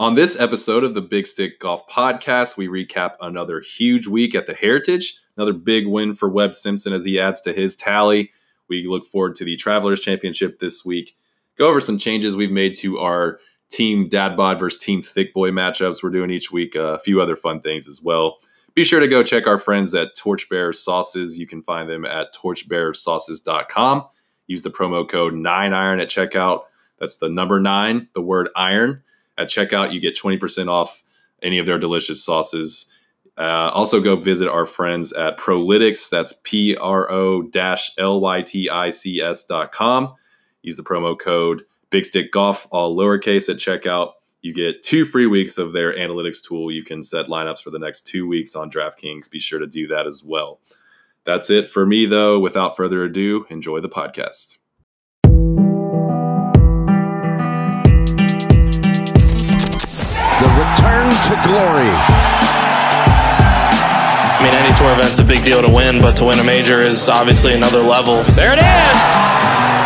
On this episode of the Big Stick Golf Podcast, we recap another huge week at the Heritage, another big win for Webb Simpson as he adds to his tally. We look forward to the Travelers Championship this week. Go over some changes we've made to our team dad bod versus team thick boy matchups we're doing each week, a few other fun things as well. Be sure to go check our friends at Torchbearer Sauces. You can find them at torchbearersauces.com. Use the promo code 9iron at checkout. That's the number 9, the word iron at checkout, you get 20% off any of their delicious sauces. Uh, also, go visit our friends at Prolytics. That's P R O L Y T I C S dot com. Use the promo code Big Stick Golf, all lowercase at checkout. You get two free weeks of their analytics tool. You can set lineups for the next two weeks on DraftKings. Be sure to do that as well. That's it for me, though. Without further ado, enjoy the podcast. To glory. I mean, any tour event's a big deal to win, but to win a major is obviously another level. There it is!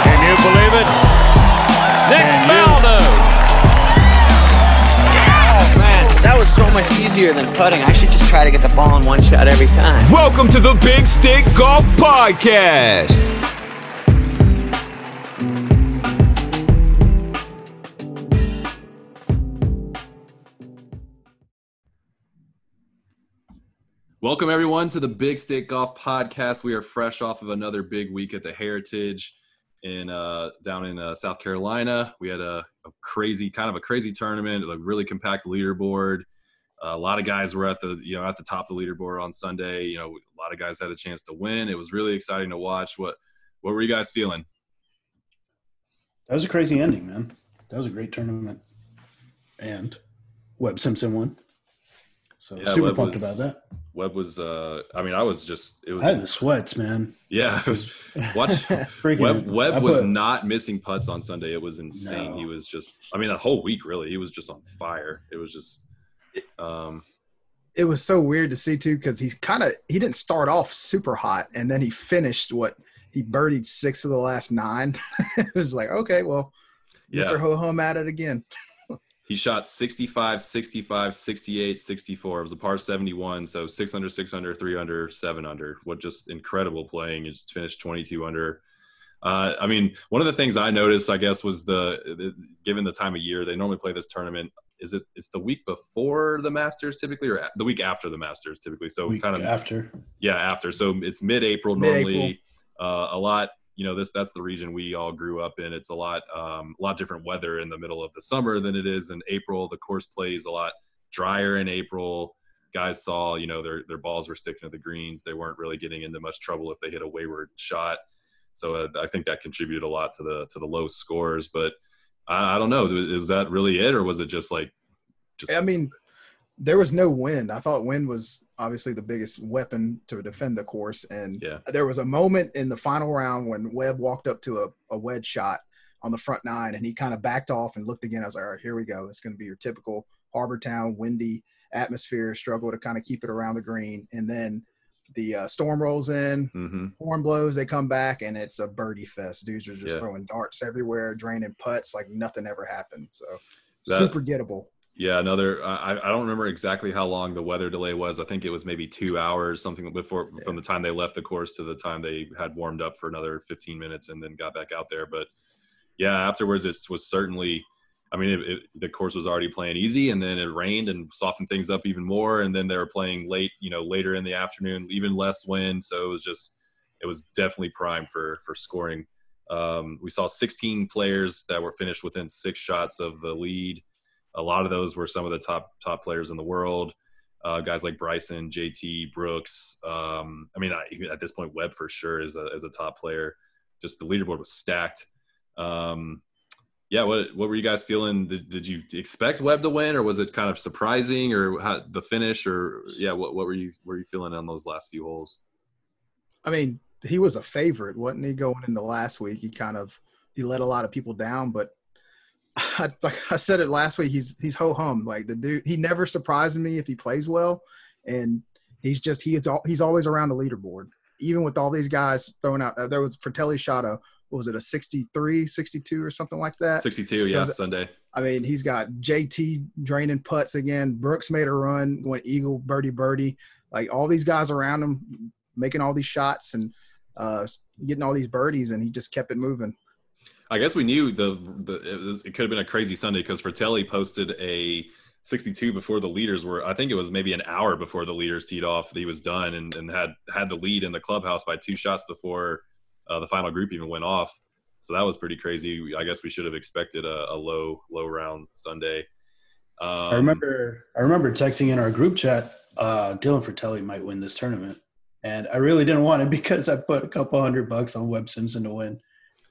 Can you believe it? Nick Faldo! Oh, man, that was so much easier than putting. I should just try to get the ball in one shot every time. Welcome to the Big Stick Golf Podcast. Welcome, everyone, to the Big Stick Golf Podcast. We are fresh off of another big week at the Heritage in uh, down in uh, South Carolina. We had a, a, crazy, kind of a crazy tournament, a really compact leaderboard. Uh, a lot of guys were at the you know at the top of the leaderboard on Sunday. You know, a lot of guys had a chance to win. It was really exciting to watch. What what were you guys feeling? That was a crazy ending, man. That was a great tournament, and Webb Simpson won. So yeah, super Webb pumped was, about that. Webb was, uh, I mean, I was just, it was. I had the sweats, man. Yeah, it was. Watch. Webb, Webb was not missing putts on Sunday. It was insane. No. He was just, I mean, the whole week really, he was just on fire. It was just. um It was so weird to see too because he kind of he didn't start off super hot and then he finished what he birdied six of the last nine. it was like okay, well, yeah. Mr. Ho Hum at it again. He shot 65, 65, 68, 64. It was a par 71. So 6 under, 6 under, 3 under, 7 under. What just incredible playing. He finished 22 under. Uh, I mean, one of the things I noticed, I guess, was the, the, given the time of year they normally play this tournament. Is it? It's the week before the Masters typically, or the week after the Masters typically. So week kind of after. Yeah, after. So it's mid-April, mid-April. normally. Uh, a lot you know this that's the region we all grew up in. It's a lot um, a lot different weather in the middle of the summer than it is in april. The course plays a lot drier in april. Guys saw you know their their balls were sticking to the greens. They weren't really getting into much trouble if they hit a wayward shot. So uh, i think that contributed a lot to the to the low scores. But I, I don't know. Is that really it or was it just like just i mean there was no wind. I thought wind was obviously the biggest weapon to defend the course. And yeah. there was a moment in the final round when Webb walked up to a, a wedge shot on the front nine and he kind of backed off and looked again. I was like, all right, here we go. It's going to be your typical Harbour Town windy atmosphere, struggle to kind of keep it around the green. And then the uh, storm rolls in, mm-hmm. horn blows, they come back, and it's a birdie fest. Dudes are just yeah. throwing darts everywhere, draining putts like nothing ever happened. So that, super gettable. Yeah, another. I, I don't remember exactly how long the weather delay was. I think it was maybe two hours, something before yeah. from the time they left the course to the time they had warmed up for another 15 minutes and then got back out there. But yeah, afterwards it was certainly. I mean, it, it, the course was already playing easy, and then it rained and softened things up even more. And then they were playing late, you know, later in the afternoon, even less wind. So it was just, it was definitely primed for for scoring. Um, we saw 16 players that were finished within six shots of the lead. A lot of those were some of the top top players in the world. Uh, guys like Bryson, JT, Brooks. Um, I mean, I, at this point, Webb for sure is a, is a top player. Just the leaderboard was stacked. Um, yeah, what what were you guys feeling? Did, did you expect Webb to win, or was it kind of surprising, or how, the finish, or yeah, what what were you were you feeling on those last few holes? I mean, he was a favorite, wasn't he? Going into last week, he kind of he let a lot of people down, but I, like I said it last week. He's he's ho hum. Like the dude, he never surprises me if he plays well, and he's just he is all, he's always around the leaderboard. Even with all these guys throwing out, uh, there was Frittelli shot a what was it a 63, 62 or something like that? 62, yeah, Was Sunday. I mean, he's got JT draining putts again. Brooks made a run, going eagle, birdie, birdie. Like all these guys around him making all these shots and uh, getting all these birdies, and he just kept it moving. I guess we knew the, the it, was, it could have been a crazy Sunday because Frittelli posted a 62 before the leaders were. I think it was maybe an hour before the leaders teed off. That he was done and, and had had the lead in the clubhouse by two shots before uh, the final group even went off. So that was pretty crazy. I guess we should have expected a, a low low round Sunday. Um, I remember I remember texting in our group chat, uh, Dylan Frittelli might win this tournament. And I really didn't want it because I put a couple hundred bucks on Webb Simpson to win.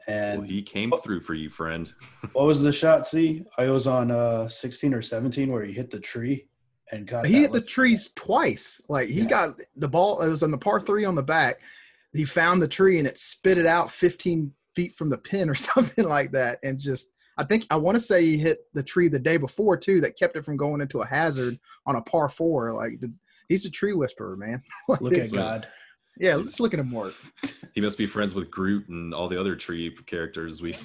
And Well, he came through for you, friend. what was the shot? See, I was on uh 16 or 17 where he hit the tree and got He that hit the lucky- trees twice. Like he Yeah. got the ball. It was on the par three on the back. He found the tree and it spit it out 15 feet from the pin or something like that. And just, I think I want to say he hit the tree the day before too that kept it from going into a hazard on a par four. Like the, he's a tree whisperer, man. Like, Look at it's- God. Yeah, let's look at him more. He must be friends with Groot and all the other tree characters we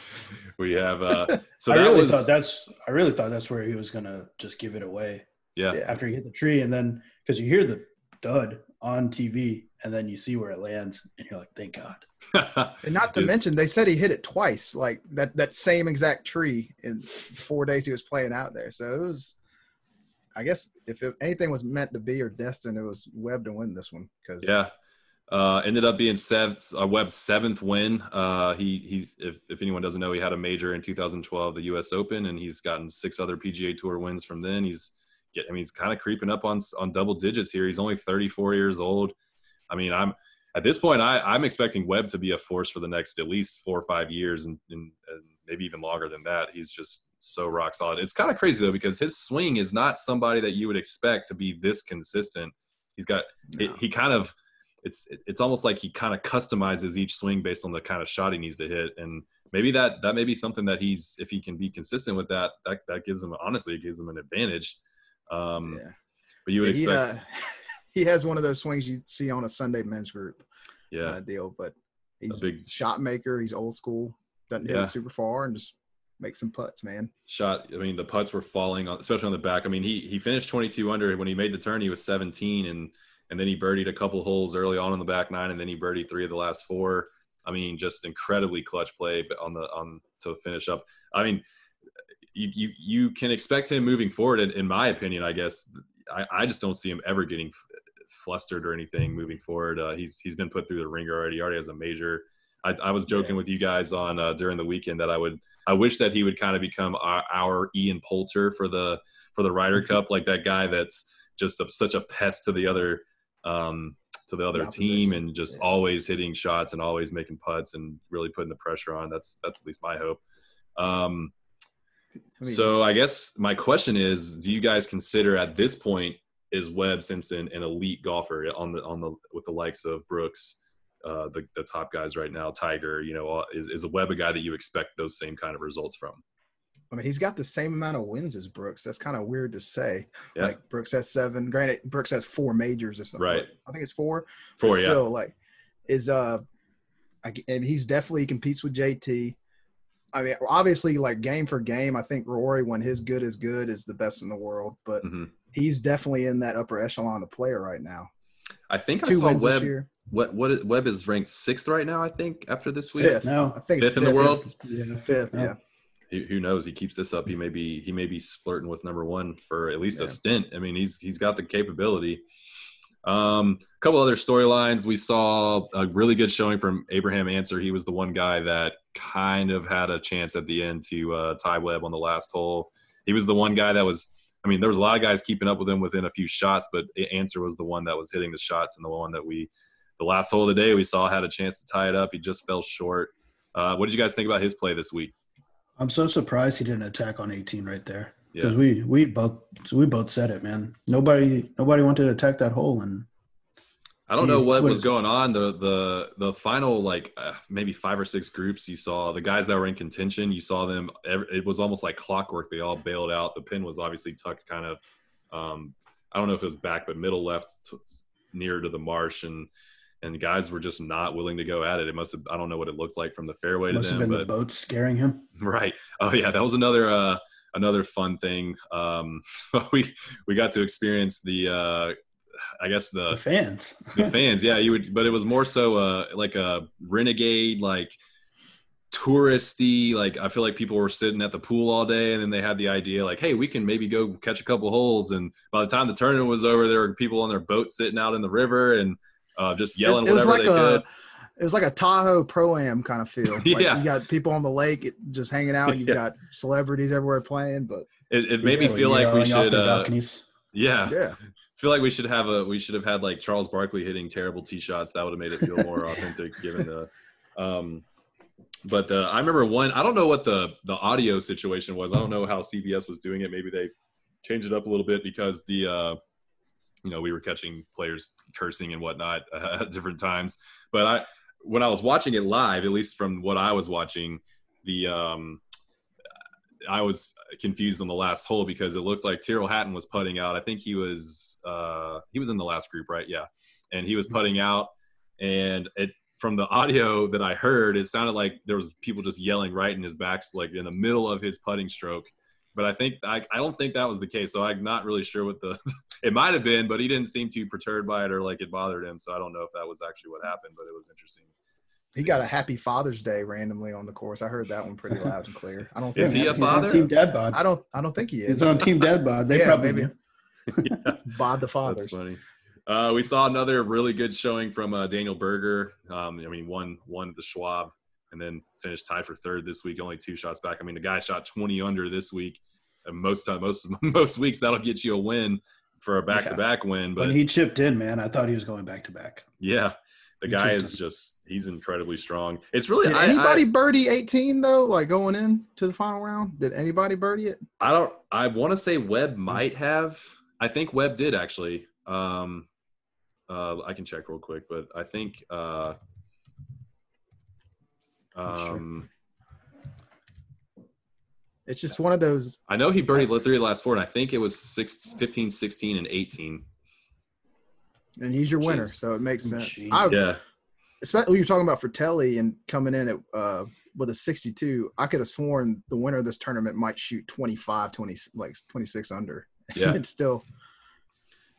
we have. Uh, so I that really was thought that's I really thought that's where he was gonna just give it away yeah. Yeah. after he hit the tree, and then because you hear the thud on TV, and then you see where it lands, and you're like, thank God. And not to Dude. mention, they said he hit it twice, like that that same exact tree in four days he was playing out there. So it was, I guess, if it, anything was meant to be or destined, it was Webb to win this one. Because Yeah. Uh, ended up being seventh, uh, Webb's seventh win. Uh, he he's if, if anyone doesn't know, he had a major in 2012, the U.S. Open, and he's gotten six other PGA Tour wins from then. He's get, I mean, he's kind of creeping up on on double digits here. He's only 34 years old. I mean, I'm at this point, I, I'm expecting Webb to be a force for the next at least four or five years, and, and, and maybe even longer than that. He's just so rock solid. It's kind of crazy though because his swing is not somebody that you would expect to be this consistent. He's got it, he kind of it's it's almost like he kind of customizes each swing based on the kind of shot he needs to hit and maybe that that may be something that he's if he can be consistent with that that that gives him honestly it gives him an advantage um yeah, but you would he, expect uh, he has one of those swings you see on a Sunday men's group yeah uh, deal. But he's a big shot maker. He's old school. Doesn't hit Yeah. it super far and just make some putts, man. shot i mean the putts were falling on especially on the back. I mean he he finished 22 under. When he made the turn he was 17 and and then he birdied a couple holes early on in the back nine and then he birdied three of the last four. I mean just incredibly clutch play on the on to finish up. I mean you you, you can expect him moving forward. In, in my opinion i guess I, I just don't see him ever getting f- flustered or anything moving forward. Uh, he's he's been put through the ringer already. He already has a major I, I was joking Yeah. with you guys on uh, during the weekend that I would I wish that he would kind of become our, our Ian Poulter for the for the Ryder Cup, like that guy that's just a, such a pest to the other um, to the other The team and just Yeah. always hitting shots and always making putts and really putting the pressure on. That's that's at least my hope. Um, so I guess my question is: Do you guys consider at this point is Webb Simpson an elite golfer on the on the with the likes of Brooks, uh, the the top guys right now, Tiger? You know, is is a Webb a guy that you expect those same kind of results from? I mean, he's got the same amount of wins as Brooks. That's kind of weird to say. Yeah. Like Brooks has seven. Granted, Brooks has four majors or something. Right. I think it's four. Four, but yeah. Still, like, is uh, I, and he's definitely competes with JT. I mean, obviously, like game for game, I think Rory, when his good is good, is the best in the world. But Mhm. he's definitely in that upper echelon of player right now. I think I Two saw wins this Webb. year. What what is, Webb is ranked sixth right now. I think after this week. Fifth. No. I think it's Fifth in the world? Yeah. Fifth, Yeah. yeah. Who, who knows? He keeps this up. He may be he may be flirting with number one for at least Yeah. a stint. I mean, he's he's got the capability. Um, a couple other storylines. We saw a really good showing from Abraham Ancer. He was the one guy that kind of had a chance at the end to uh, tie Webb on the last hole. He was the one guy that was. I mean, there was a lot of guys keeping up with him within a few shots, but Ancer was the one that was hitting the shots and the one that we, the last hole of the day, we saw had a chance to tie it up. He just fell short. Uh, what did you guys think about his play this week? I'm so surprised he didn't attack on 18 right there. Yeah. Because we we both we both said it, man. Nobody nobody wanted to attack that hole, and I don't know what was going on. The the the final like uh, maybe five or six groups you saw the guys that were in contention. You saw them. It was almost like clockwork. They all bailed out. The pin was obviously tucked kind of. Um, I don't know if it was back, but middle left, near to the marsh, and and the guys were just not willing to go at it. It must have I don't know what it looked like from the fairway Must to have them, been but the boats scaring him. Right. Oh yeah, that was another uh another fun thing. Um we we got to experience the uh I guess The the fans. the fans. Yeah, you would but it was more so uh like a renegade like touristy like I feel like people were sitting at the pool all day and then they had the idea like hey we can maybe go catch a couple holes and by the time the tournament was over there were people on their boats sitting out in the river and uh, just yelling it was whatever like they a could. it was like a Tahoe pro am kind of feel. Like Yeah. you got people on the lake just hanging out. You've Yeah. got celebrities everywhere playing, but It, it made Yeah, me feel like we should uh, yeah yeah, feel like we should have a we should have had like Charles Barkley hitting terrible tee shots. That would have made it feel more authentic, given the. Um, but I remember one. I don't know what the the audio situation was. I don't know how CBS was doing it. Maybe they changed it up a little bit because the uh, you know we were catching players cursing and whatnot uh, at different times. But I when I was watching it live, at least from what I was watching, the um, I was confused on the last hole because it looked like Tyrrell Hatton was putting out. I think he was uh, he was in the last group, right? Yeah, and he was putting out, and it from the audio that I heard, it sounded like there was people just yelling right in his back, like in the middle of his putting stroke. But I think I, I don't think that was the case. So I'm not really sure what the it might have been, but he didn't seem too perturbed by it or like it bothered him. So I don't know if that was actually what happened, but it was interesting. He got a Happy Father's Day randomly on the course. I heard that one pretty loud and clear. I don't Is think he a He's on father? Team Dad Bod. I don't I don't think he is. He's on Team Dad Bod. They Yeah, probably maybe. do. Bod the That's fathers. funny. Uh, we saw another really good showing from uh, Daniel Berger. Um, I mean, won won the Schwab and then finished tied for third this week, only two shots back. I mean, the guy shot 20 under this week. And most time, most most weeks, that'll get you a win for a back to back win. But When he chipped in, man, I thought he was going back to back. yeah, the guy is just he's incredibly strong. It's really Did I, anybody I, birdie 18 though? Like going in to the final round? Did anybody birdie it? I don't. I want to say Webb might have. I think Webb did actually. Um, uh, I can check real quick, but I think. Uh, um, It's just one of those. I know he birdied the three of the last four, and I think it was six, 15, 16, and 18. And he's your winner, Jeez. so it makes sense. Machine. I, Yeah, especially when you're talking about Frittelli and coming in at uh, with a 62, I could have sworn the winner of this tournament might shoot 25, 20, like 26 under. Yeah. it's still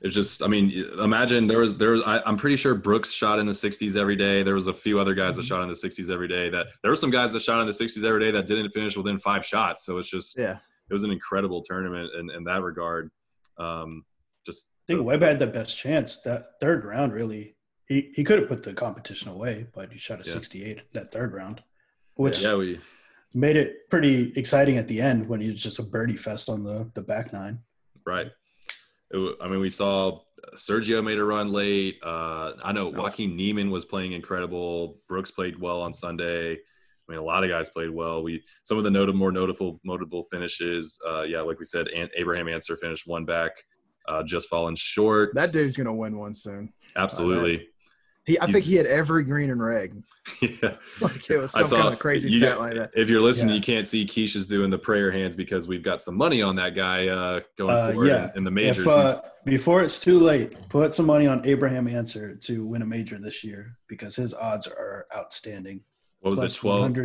it's just. I mean, imagine there was there was. I, I'm pretty sure Brooks shot in the 60s every day. There was a few other guys that shot in the 60s every day. That there were some guys that shot in the 60s every day that didn't finish within five shots. So it's just. yeah. It was an incredible tournament in, in that regard. Um, just I think the- Webb had the best chance. That third round, really, he, he could have put the competition away, but he shot a Yeah. 68 that third round, which Yeah, we made it pretty exciting at the end when he was just a birdie fest on the, the back nine. Right. It, I mean, we saw Sergio made a run late. Uh, I know Joaquin Niemann was playing incredible. Brooks played well on Sunday. I mean, a lot of guys played well. We some of the notable, more notable, notable finishes. Uh, yeah, like we said, Abraham Ancer finished one back, uh, just falling short. That dude's gonna win one soon. Absolutely. He, I think he had every green and red. yeah. Like it was I some kind of crazy you stat like that. If you're listening, Yeah. you can't see Keisha's doing the prayer hands because we've got some money on that guy uh, going Uh, forward yeah. in, in the majors. If, uh, before it's too late, put some money on Abraham Ancer to win a major this year because his odds are outstanding. what was it? Plus Twelve.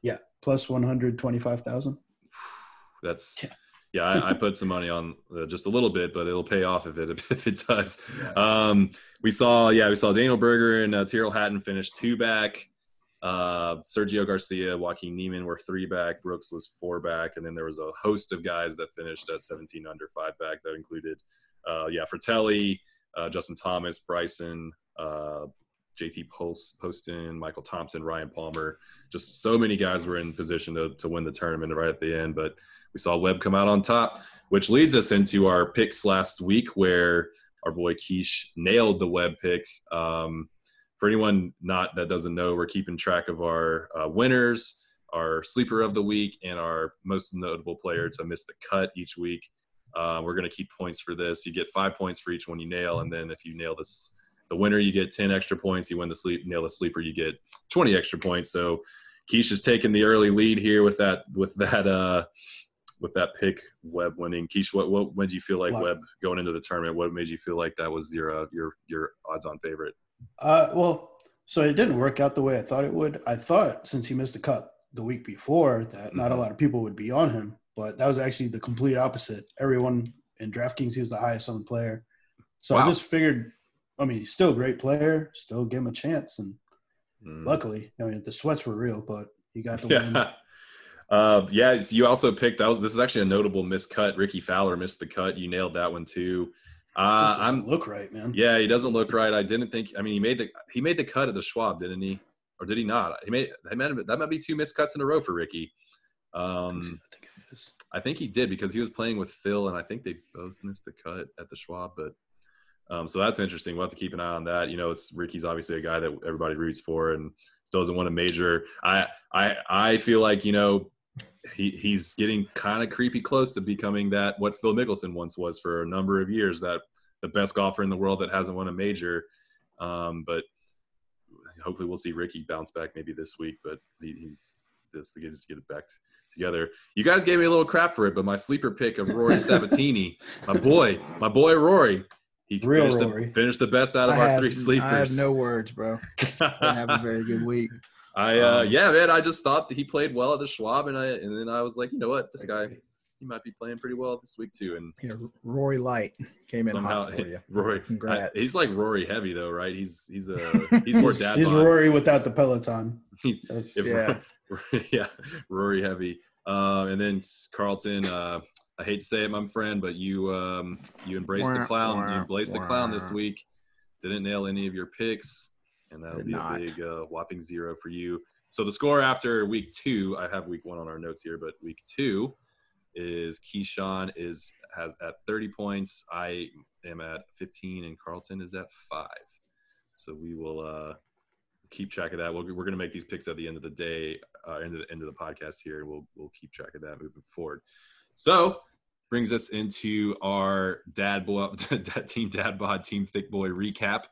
Yeah, plus 125,000. That's Yeah. Yeah. I, I put some money on uh, just a little bit, but it'll pay off if it if it does. Um, we saw yeah, we saw Daniel Berger and uh, Tyrrell Hatton finish two back. Uh, Sergio Garcia, Joaquin Niemann were three back. Brooks was four back, and then there was a host of guys that finished at 17 under five back. That included uh, yeah, Frittelli, uh, Justin Thomas, Bryson. JT Post, Poston, Michael Thompson, Ryan Palmer. Just so many guys were in position to, to win the tournament right at the end. But we saw Webb come out on top, which leads us into our picks last week, where our boy Keish nailed the Webb pick. Um, for anyone not that doesn't know, we're keeping track of our uh, winners, our sleeper of the week, and our most notable player to miss the cut each week. Uh, we're going to keep points for this. You get five points for each one you nail, and then if you nail this, the winner, you get ten extra points. You win the sleep, nail the sleeper, you get twenty extra points. So Keish is taking the early lead here with that with that uh with that pick Webb winning. Keish, what what when did you feel like Wow. Webb going into the tournament? What made you feel like that was your uh, your your odds on favorite? Uh, well, so it didn't work out the way I thought it would. I thought since he missed the cut the week before that not a Mhm. lot of people would be on him, but that was actually the complete opposite. Everyone in DraftKings, he was the highest owned player. So Wow. I just figured, I mean, he's still a great player, still give him a chance. And Mm. luckily, I mean, the sweats were real, but he got the win. Yeah. Uh, yeah, you also picked that was this is actually a notable miscut. Rickie Fowler missed the cut. You nailed that one too. Uh, I'm look right, man. yeah, he doesn't look right. I didn't think. I mean, he made the he made the cut at the Schwab, didn't he? Or did he not? He made that might, that might be two miscuts in a row for Rickie. Um, I think it is. I think he did because he was playing with Phil, and I think they both missed the cut at the Schwab. But um, so that's interesting. We'll have to keep an eye on that. You know, it's Rickie's obviously a guy that everybody roots for, and still doesn't want to major. I I I feel like you know he he's getting kind of creepy close to becoming that what Phil Mickelson once was for a number of years, that the best golfer in the world that hasn't won a major. Um, but hopefully we'll see Rickie bounce back maybe this week. But he, he's this get to get it back together. You guys gave me a little crap for it, but my sleeper pick of Rory Sabatini, my boy, my boy Rory, he Real finished, Rory. The, finished the best out of I our have, three sleepers. I have no words, bro. Didn't have a very good week. I uh, Um, yeah, man. I just thought that he played well at the Schwab, and I and then I was like, you know what, this guy he might be playing pretty well this week too. And You know, Rory Light came in somehow hot for you. Rory, Congrats. I- he's like Rory heavy though, right? He's he's a he's more dad. He's bod. Rory without the Peloton. He's- if- Yeah. yeah, Rory heavy. Um, and then Carlton. Uh, I hate to say it, my friend, but you um, you embraced the clown. You embraced the clown this week. Didn't nail any of your picks, and that'll be not. a big uh, whopping zero for you. So the score after week two, I have week one on our notes here, but week two is Keyshawn is has at 30 points. I am at 15, and Carlton is at five. So we will uh, keep track of that. We'll, we're going to make these picks at the end of the day, uh, end of the end of the podcast here. We'll we'll keep track of that moving forward. So brings us into our dad boy, team dad bod, team thick boy recap.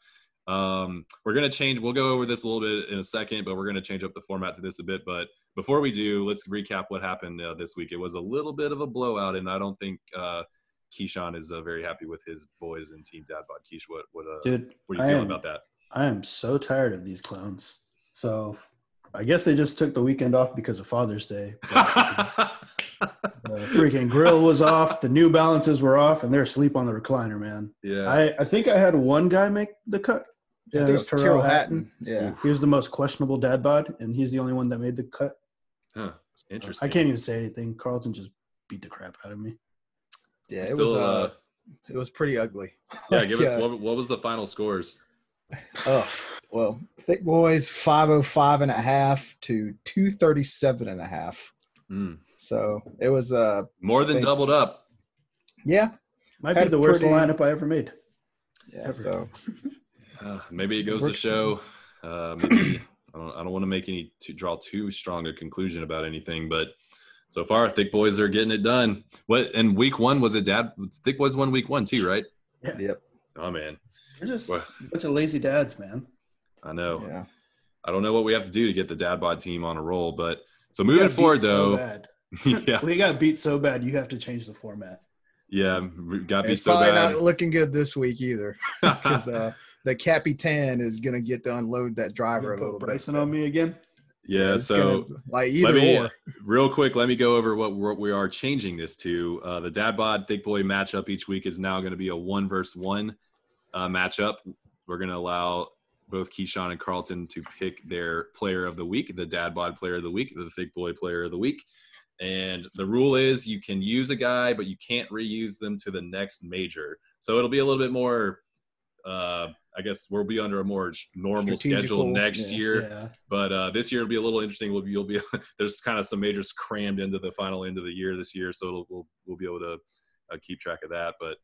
Um, we're gonna change. We'll go over this a little bit in a second, but we're gonna change up the format to this a bit. But before we do, let's recap what happened uh, this week. It was a little bit of a blowout, and I don't think uh, Keyshawn is uh, very happy with his boys and team dad bod. Keish, what what uh, Dude, what are you I feeling am- about that? I am so tired of these clowns. So I guess they just took the weekend off because of Father's Day. The freaking grill was off, the New Balances were off, and they're asleep on the recliner, man. yeah. I, I think I had one guy make the cut. Yeah, think it it was was Tyrrell Tyrrell Hatton. Hatton. Yeah. He was the most questionable dad bod, and he's the only one that made the cut. Huh. Interesting. I can't even say anything. Carlton just beat the crap out of me. Yeah, I'm it was uh, uh, it was pretty ugly. yeah, give us what, what was the final scores? Oh, well, Thick Boys 505 and a half to 237 and a half. Mm. So it was uh More than Thank doubled up. yeah. Might Had be the worst pretty- lineup I ever made. Yeah. Ever. So Uh, maybe it goes to show. Uh, maybe I don't, I don't want to make any to draw too strong a conclusion about anything, but so far, thick boys are getting it done. What and week one was it? Dad, thick boys won week one too, right? Yeah. yep. Oh man, We're just Well- a bunch of lazy dads, man. I know. Yeah. I don't know what we have to do to get the dad bod team on a roll, but so moving forward beat so though, bad. yeah, We got beat so bad, you have to change the format. yeah, got to be It's so probably bad. not looking good this week either because uh, the Capitan is gonna get to unload that driver a little put bit. Bryson on me again. yeah, It's so gonna- like let either me or. real quick let me go over what, what we are changing this to uh, the dad bod thick boy matchup each week is now going to be a one versus one uh, matchup we're going to allow both keyshawn and carlton to pick their player of the week the dad bod player of the week the thick boy player of the week and the rule is you can use a guy but you can't reuse them to the next major so it'll be a little bit more uh, i guess we'll be under a more normal schedule next yeah. year Yeah. but uh, this year will be a little interesting. We'll be, you'll be there's kind of some majors crammed into the final end of the year this year, so it'll, we'll we'll be able to uh, keep track of that. But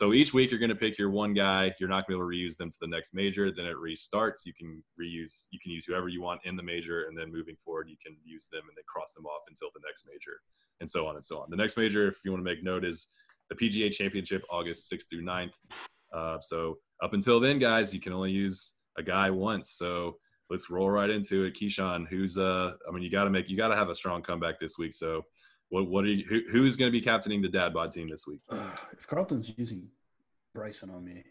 so each week you're going to pick your one guy. You're not going to be able to reuse them to the next major. Then it restarts. You can reuse. You can use whoever you want in the major, and then moving forward, you can use them and then cross them off until the next major, and so on and so on. The next major, if you want to make note, is the PGA Championship, August 6th through 9th. Uh, so up until then, guys, you can only use a guy once. So let's roll right into it. Keyshawn, who's uh I mean you gotta make you gotta have a strong comeback this week. So what what are you who, who's gonna be captaining the dad bod team this week? Ugh, if Carlton's using Bryson on me,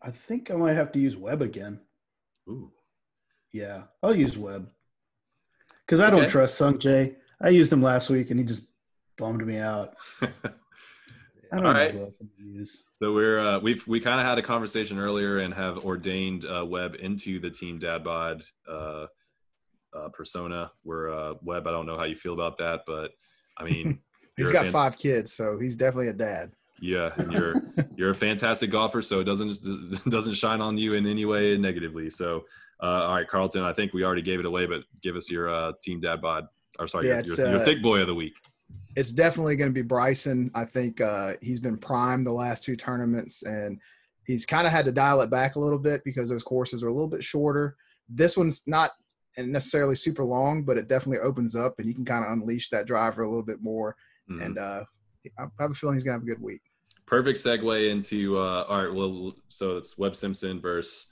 I think I might have to use Webb again. Ooh. Yeah, I'll use Webb because I don't trust Sunk I used him last week and he just bummed me out. I don't All know right. who else I'm gonna use. So we're uh, we've we kind of had a conversation earlier and have ordained uh, Webb into the team dad bod uh, uh, persona. Where uh, Webb, I don't know how you feel about that, but I mean, He's got fan- five kids, so he's definitely a dad. Yeah, and you're you're a fantastic golfer, so it doesn't doesn't shine on you in any way negatively. So, uh, all right, Carlton, I think we already gave it away, but give us your uh, team dad bod, or sorry, Yeah, your, your, your uh, thick boy of the week. It's definitely going to be Bryson. I think uh, he's been primed the last two tournaments, and he's kind of had to dial it back a little bit because those courses are a little bit shorter. This one's not necessarily super long, but it definitely opens up, and you can kind of unleash that driver a little bit more. Mhm. And uh, I have a feeling he's to have a good week. Perfect segue into uh, all right. Well, so it's Webb Simpson versus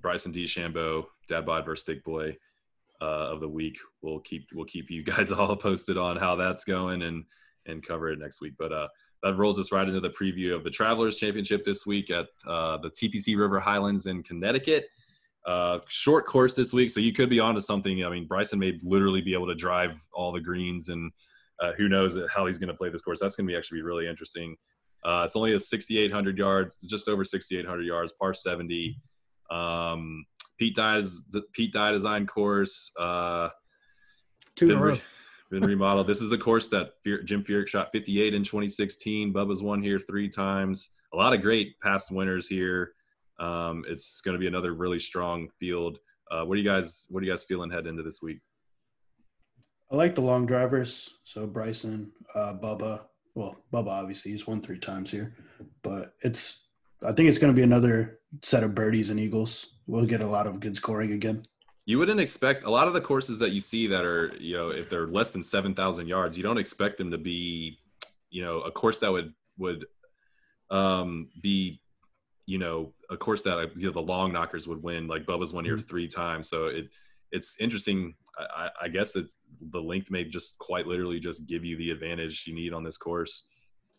Bryson DeChambeau, dad bod versus thick boy uh, of the week. We'll keep we'll keep you guys all posted on how that's going and and cover it next week. But uh, that rolls us right into the preview of the Travelers Championship this week at uh, the TPC River Highlands in Connecticut. Uh, short course this week, so you could be onto something. I mean, Bryson may literally be able to drive all the greens, and uh, who knows how he's going to play this course. That's going to be actually be really interesting. Uh, it's only a 6,800 yards, just over 6,800 yards, par 70. Um, Pete Dye Pete Dye design course. Uh, Two in a row. been remodeled. This is the course that Fe- Jim Furyk shot 58 in 2016. Bubba's won here three times. A lot of great past winners here. Um, it's going to be another really strong field. Uh, what do you guys What are you guys feeling heading into this week? I like the long drivers. So Bryson, uh, Bubba. Well, Bubba obviously he's won three times here, but it's. I think it's going to be another set of birdies and eagles. We'll get a lot of good scoring again. You wouldn't expect a lot of the courses that you see that are, you know, if they're less than 7,000 yards, you don't expect them to be, you know, a course that would, would um, be, you know, of course that, you know, the long knockers would win, like Bubba's won here mm-hmm. three times. So it, it's interesting. I, I I guess it's the length may just quite literally just give you the advantage you need on this course.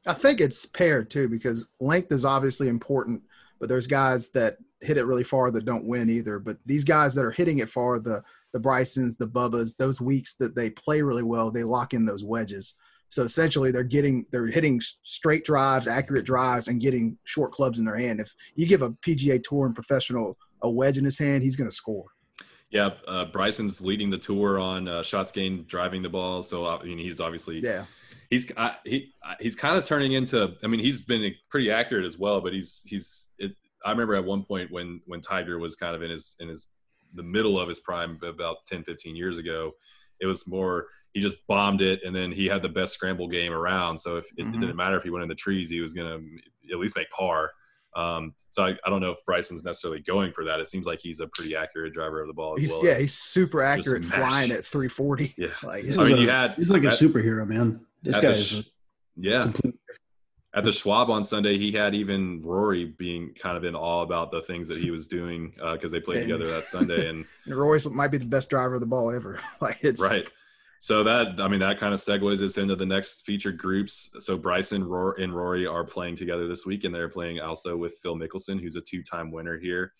I think it's paired too because length is obviously important, but there's guys that hit it really far that don't win either. But these guys that are hitting it far, the the Brysons, the Bubbas, those weeks that they play really well, they lock in those wedges. So essentially, they're getting they're hitting straight drives, accurate drives, and getting short clubs in their hand. If you give a PGA Tour and professional a wedge in his hand, he's going to score. Yeah, uh, Bryson's leading the tour on uh, shots gained, driving the ball. So uh, I mean, he's obviously Yeah, he's I, he I- he's kind of turning into. I mean, he's been pretty accurate as well, but he's he's. It, I remember at one point when when Tiger was kind of in his in his the middle of his prime about 10, 15 years ago. It was more he just bombed it, and then he had the best scramble game around. So if it, Mhm. it didn't matter if he went in the trees, he was gonna at least make par. Um, so I, I don't know if Bryson's necessarily going for that. It seems like he's a pretty accurate driver of the ball. As he's well yeah as- he's super accurate flying at 340. yeah, Like I mean, a- you had He's like a superhero, man. This at guy is sh- yeah complete. At the Schwab on Sunday, he had even Rory being kind of in awe about the things that he was doing because they played And- together that Sunday. And And Royce might be the best driver of the ball ever. like it's right, so that I mean that kind of segues us into the next featured groups. So Bryson Roar, and Rory are playing together this week, and they're playing also with Phil Mickelson, who's a two-time winner here.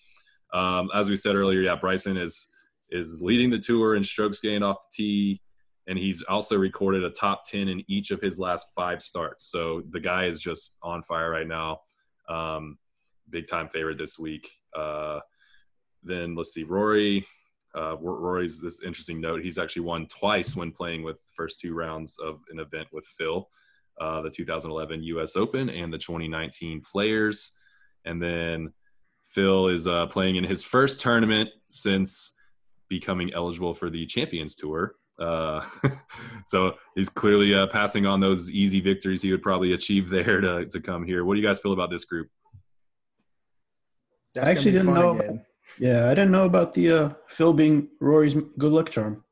Um, as we said earlier, yeah, Bryson is is leading the tour in strokes gained off the tee. And he's also recorded a top 10 in each of his last five starts. So the guy is just on fire right now. Um, big time favorite this week. Uh, then let's see, Rory. Uh, Rory's this interesting note. He's actually won twice when playing with the first two rounds of an event with Phil, uh, the 2011 U.S. Open and the 2019 Players. And then Phil is uh, playing in his first tournament since becoming eligible for the Champions Tour. Uh, so he's clearly uh, passing on those easy victories he would probably achieve there to, to come here. What do you guys feel about this group? that's I actually didn't know again. Yeah, I didn't know about the uh, Phil being Rory's good luck charm.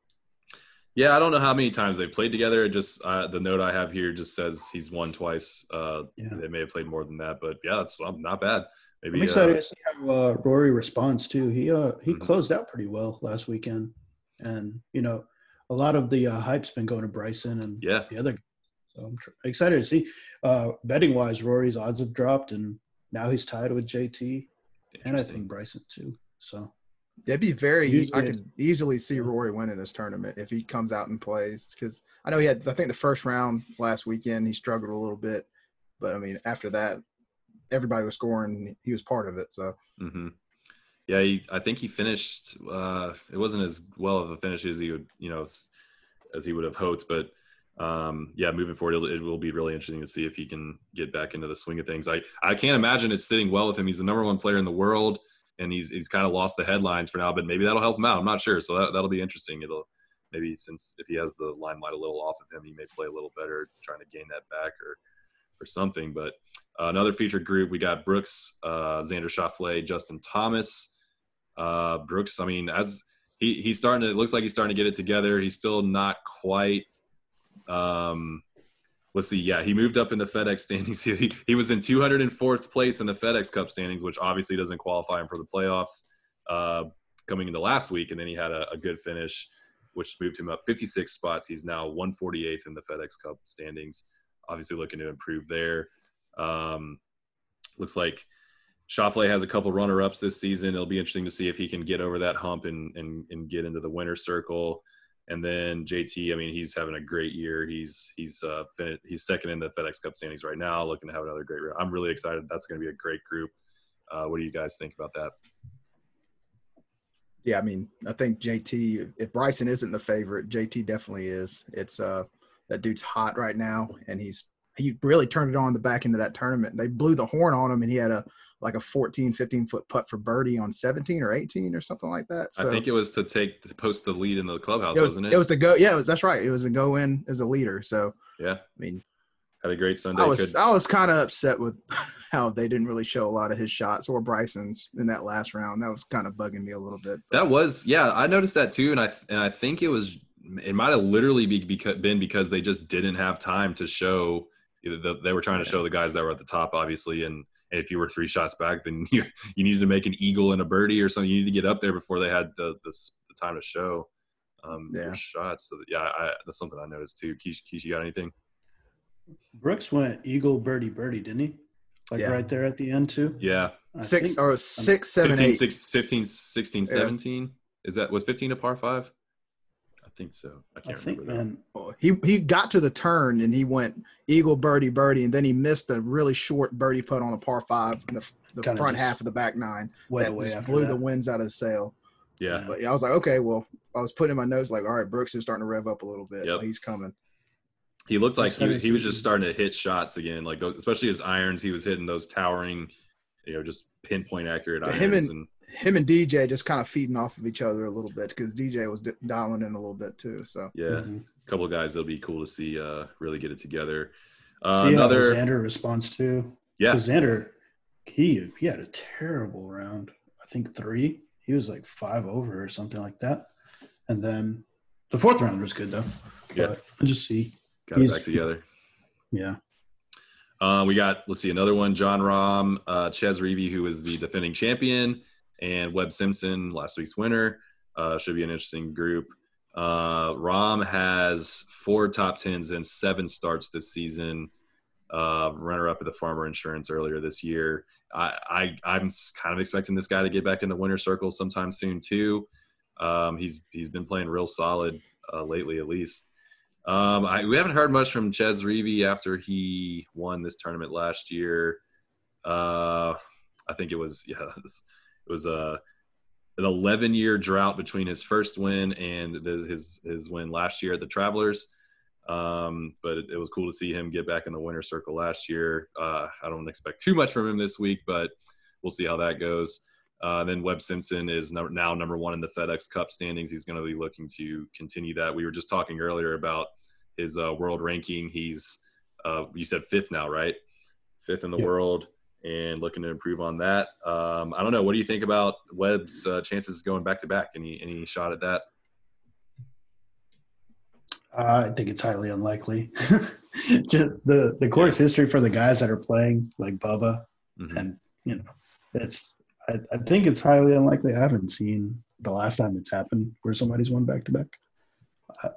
Yeah, I don't know how many times they played together. It just uh, the note I have here just says he's won twice. Uh, Yeah. They may have played more than that, but yeah, that's um, not bad. Maybe I'm excited uh, to see how uh, Rory responds too. He uh, he Mhm. closed out pretty well last weekend, and you know, a lot of the uh, hype's been going to Bryson and Yeah. the other. So I'm tr- excited to see. Uh, betting wise, Rory's odds have dropped, and now he's tied with JT. and I think Bryson too. So It'd be very. Usually I could easily see Rory winning this tournament if he comes out and plays. Because I know he had. I think the first round last weekend he struggled a little bit, but I mean after that, everybody was scoring. He was part of it. So hmm Yeah, he, I think he finished. Uh, it wasn't as well of a finish as he would, you know, as he would have hoped. But um, yeah, moving forward, it'll, it will be really interesting to see if he can get back into the swing of things. I I can't imagine it's sitting well with him. He's the number one player in the world, and he's he's kind of lost the headlines for now. But maybe that'll help him out. I'm not sure. So that that'll be interesting. It'll maybe since if he has the limelight a little off of him, he may play a little better, trying to gain that back or or something. But uh, another featured group, we got Brooks, uh, Xander Schauffele, Justin Thomas. Uh, Brooks, I mean, as he he's starting to, it looks like he's starting to get it together. He's still not quite. Um, let's see. Yeah, he moved up in the FedEx standings. He, he was in 204th place in the FedEx Cup standings, which obviously doesn't qualify him for the playoffs. Uh, coming into last week, and then he had a, a good finish, which moved him up 56 spots. He's now 148th in the FedEx Cup standings. Obviously, looking to improve there. Um, looks like Schauffele has a couple runner-ups this season. It'll be interesting to see if he can get over that hump and and, and get into the winner circle. And then JT, I mean, he's having a great year. He's he's uh, fin- he's second in the FedEx Cup standings right now, looking to have another great year. I'm really excited. That's going to be a great group. Uh, what do you guys think about that? yeah, I mean I think JT. If Bryson isn't the favorite, JT definitely is. It's uh that dude's hot right now, and he's he really turned it on the back end of that tournament. They blew the horn on him, and he had a like a 14, 15 foot putt for birdie on 17 or 18 or something like that. So I think it was to take to post the lead in the clubhouse, it was, wasn't it? it was to go. Yeah, it was, that's right. It was to go in as a leader. So yeah, I mean, had a great Sunday. I was Could- I was kind of upset with how they didn't really show a lot of his shots or Bryson's in that last round. That was kind of bugging me a little bit. That was yeah, I noticed that too, and I and I think it was it might have literally be because, been because they just didn't have time to show. The, they were trying to show the guys that were at the top, obviously, and if you were three shots back, then you you needed to make an eagle and a birdie or something. You needed to get up there before they had the the, the time to show um, Yeah. your shots. So yeah, I, that's something I noticed too. Keish, Keish, you got anything? Brooks went eagle birdie birdie, didn't he? Like Yeah. right there at the end too. Yeah, I six think- or six, seven, 15, eight. six- 15, 16, Yeah. 17? Is that was 15 a par five? I think so. I I can't think, remember. that. man, Oh, He he got to the turn and he went eagle birdie birdie and then he missed a really short birdie putt on a par five in the, the Kinda front half of the back nine way that just blew that. the winds out of the sail. Yeah, But yeah, I was like, okay, well, I was putting in my notes like, all right, Brooks is starting to rev up a little bit. Yep. Like, he's coming. He looked like he, he was just starting to hit shots again, like those, especially his irons. He was hitting those towering, you know, just pinpoint accurate To irons. him and- and Him and DJ just kind of feeding off of each other a little bit because DJ was di- dialing in a little bit too. So yeah, Mhm. a couple of guys. It'll be cool to see uh, really get it together. Uh, See another, how Xander responds too. Yeah, Xander, he he had a terrible round. I think three. He was like five over or something like that. And then the fourth round was good though. Yeah. But I just see, got it back together. yeah. Uh, we got let's see another one. Jon Rahm, uh, Chez Reavie, who is the defending champion, and Webb Simpson, last week's winner. Uh, should be an interesting group. Uh, Rahm has four top tens and seven starts this season. Uh, runner up at the Farmer Insurance earlier this year. I, I I'm kind of expecting this guy to get back in the winner circle sometime soon too. Um, he's he's been playing real solid uh, lately, at least. Um, I, we haven't heard much from Chez Reavie after he won this tournament last year. Uh, I think it was yeah, it was a an 11 year drought between his first win and the, his his win last year at the Travelers. Um, but it, it was cool to see him get back in the winner circle last year. Uh, I don't expect too much from him this week, but we'll see how that goes. Uh, then Webb Simpson is no, now number one in the FedEx Cup standings. He's going to be looking to continue that. We were just talking earlier about his uh, world ranking. He's uh, you said fifth now, right? Fifth in the Yeah. world, and looking to improve on that. Um, I don't know. What do you think about Webb's uh, chances going back to back? Any any shot at that? Uh, I think it's highly unlikely. Just the the course history for the guys that are playing, like Bubba, Mhm. and you know, it's. I, I think it's highly unlikely. I haven't seen the last time it's happened where somebody's won back to back.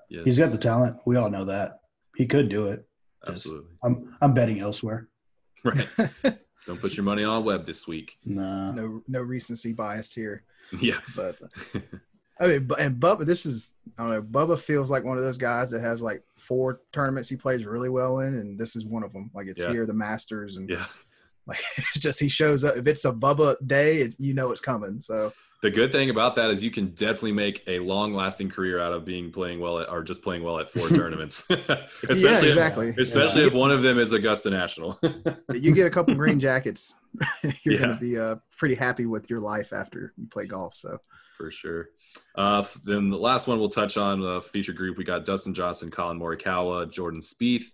He's got the talent. We all know that he could do it. absolutely I'm I'm betting elsewhere. right. Don't put your money on Webb this week. Nah. No, no recency bias here. Yeah. But I mean, and Bubba, this is I don't know. Bubba feels like one of those guys that has like four tournaments he plays really well in, and this is one of them. Like it's Yeah. here, the Masters, and Yeah. like it's just he shows up. If it's a Bubba day, it's, you know it's coming. So The good thing about that is you can definitely make a long-lasting career out of being playing well at, or just playing well at four tournaments. especially yeah, if- exactly. especially if one of them is Augusta National. you get a couple green jackets, you're Yeah. gonna be uh, pretty happy with your life after you play golf. So for sure. Uh, then the last one we'll touch on the feature group. We got Dustin Johnson, Collin Morikawa, Jordan Spieth.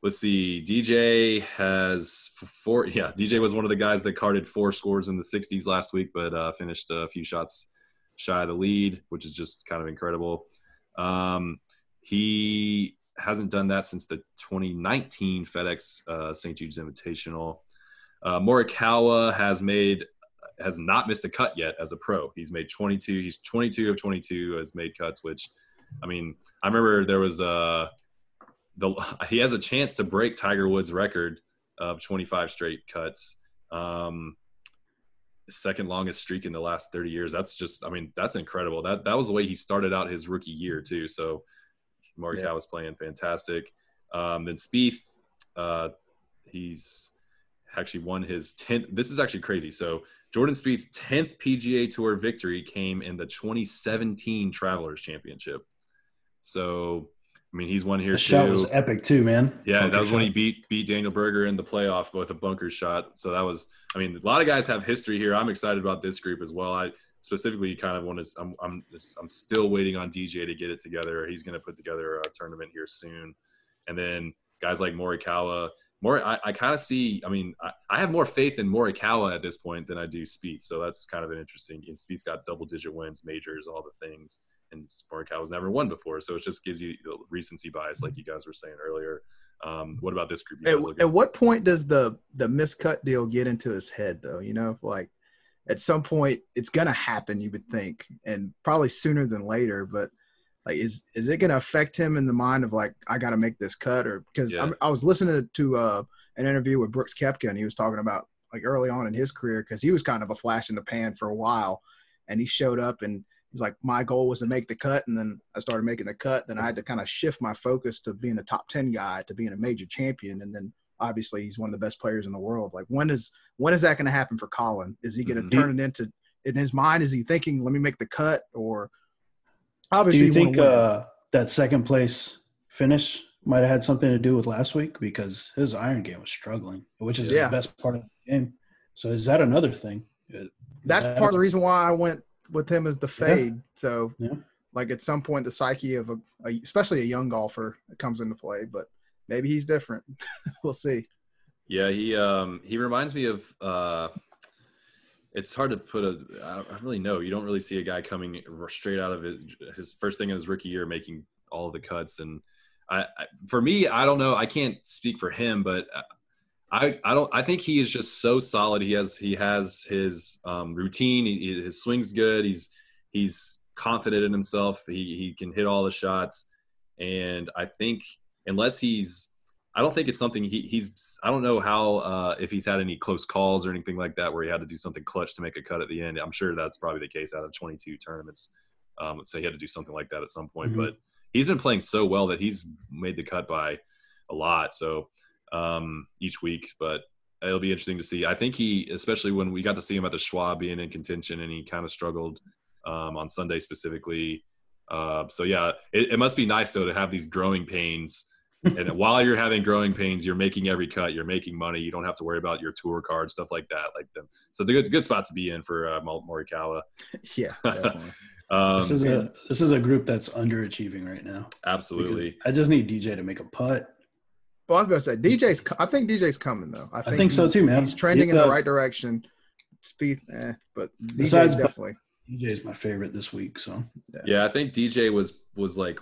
Uh, let's see. DJ has four. Yeah, DJ was one of the guys that carded four scores in the 60s last week, but uh, finished a few shots shy of the lead, which is just kind of incredible. Um, he hasn't done that since the 2019 FedEx uh, St. Jude's Invitational. Uh, Morikawa has made has not missed a cut yet as a pro. He's made 22. He's 22 of 22 has made cuts, which, I mean, I remember there was a the he has a chance to break Tiger Woods' record of 25 straight cuts. Um, second longest streak in the last 30 years. That's just, I mean, that's incredible. That that was the way he started out his rookie year too. So Morikawa Yeah. was playing fantastic. Um, then Spieth, uh, he's actually won his 10th. This is actually crazy. So Jordan Spieth's 10th PGA Tour victory came in the 2017 Travelers Championship. So, I mean, he's won here The too. shot was epic too, man. Yeah, Bunker that was when he beat beat Daniel Berger in the playoff with a bunker shot. So that was, I mean, a lot of guys have history here. I'm excited about this group as well. I specifically kind of want to. I'm I'm I'm still waiting on DJ to get it together. He's going to put together a tournament here soon, and then guys like Morikawa. More, I, I kind of see. I mean, I, I have more faith in Morikawa at this point than I do Spieth. So that's kind of an interesting. And Spieth's got double digit wins, majors, all the things and Morikawa's never won before, so it just gives you the recency bias, like you guys were saying earlier. Um, what about this group? At, at what point does the the miscut deal get into his head though? You know, like at some point it's gonna happen, you would think, and probably sooner than later. But like, is is it gonna affect him in the mind of like I got to make this cut, or because Yeah. I was listening to uh, an interview with Brooks Koepka and he was talking about like early on in his career because he was kind of a flash in the pan for a while, and he showed up and he's like my goal was to make the cut and then i started making the cut then i had to kind of shift my focus to being a top 10 guy to being a major champion and then obviously he's one of the best players in the world like when is when is that going to happen for colin is he going to Mhm. turn it into in his mind is he thinking let me make the cut or obviously? Do you think uh, that second place finish might have had something to do with last week because his iron game was struggling, which is Yeah. the best part of the game. So is that another thing? Is that's that- part of the reason why I went with him as the fade. So, Yeah. like at some point, the psyche of a, a, especially a young golfer, comes into play. But maybe he's different. we'll see. Yeah, he um he reminds me of uh it's hard to put a I don't I really know. You don't really see a guy coming straight out of his, his first thing in his rookie year making all of the cuts and I, I for me I don't know. I can't speak for him, but I I don't I think he is just so solid. He has he has his um routine, he, his swing's good. He's he's confident in himself. He he can hit all the shots and I think unless he's I don't think it's something he, he's. I don't know how uh, if he's had any close calls or anything like that where he had to do something clutch to make a cut at the end. I'm sure that's probably the case out of 22 tournaments. Um, so he had to do something like that at some point. Mhm. But he's been playing so well that he's made the cut by a lot. So um, each week, but it'll be interesting to see. I think he, especially when we got to see him at the Schwab being in contention, and he kind of struggled um, on Sunday specifically. Uh, so yeah, it, it must be nice though to have these growing pains and while you're having growing pains, you're making every cut. You're making money. You don't have to worry about your tour card stuff like that. Like them, so the good good spot to be in for uh, Mor- Morikawa. Yeah, definitely. Um, This is a this is a group that's underachieving right now. absolutely. I just need DJ to make a putt. Well, I was going to say DJ's. I think DJ's coming though. I think, think so he's- too, man. He's trending Get in the the- right direction. Spieth, eh, but DJ's Besides- definitely. DJ's my favorite this week. So Yeah, I think DJ was was like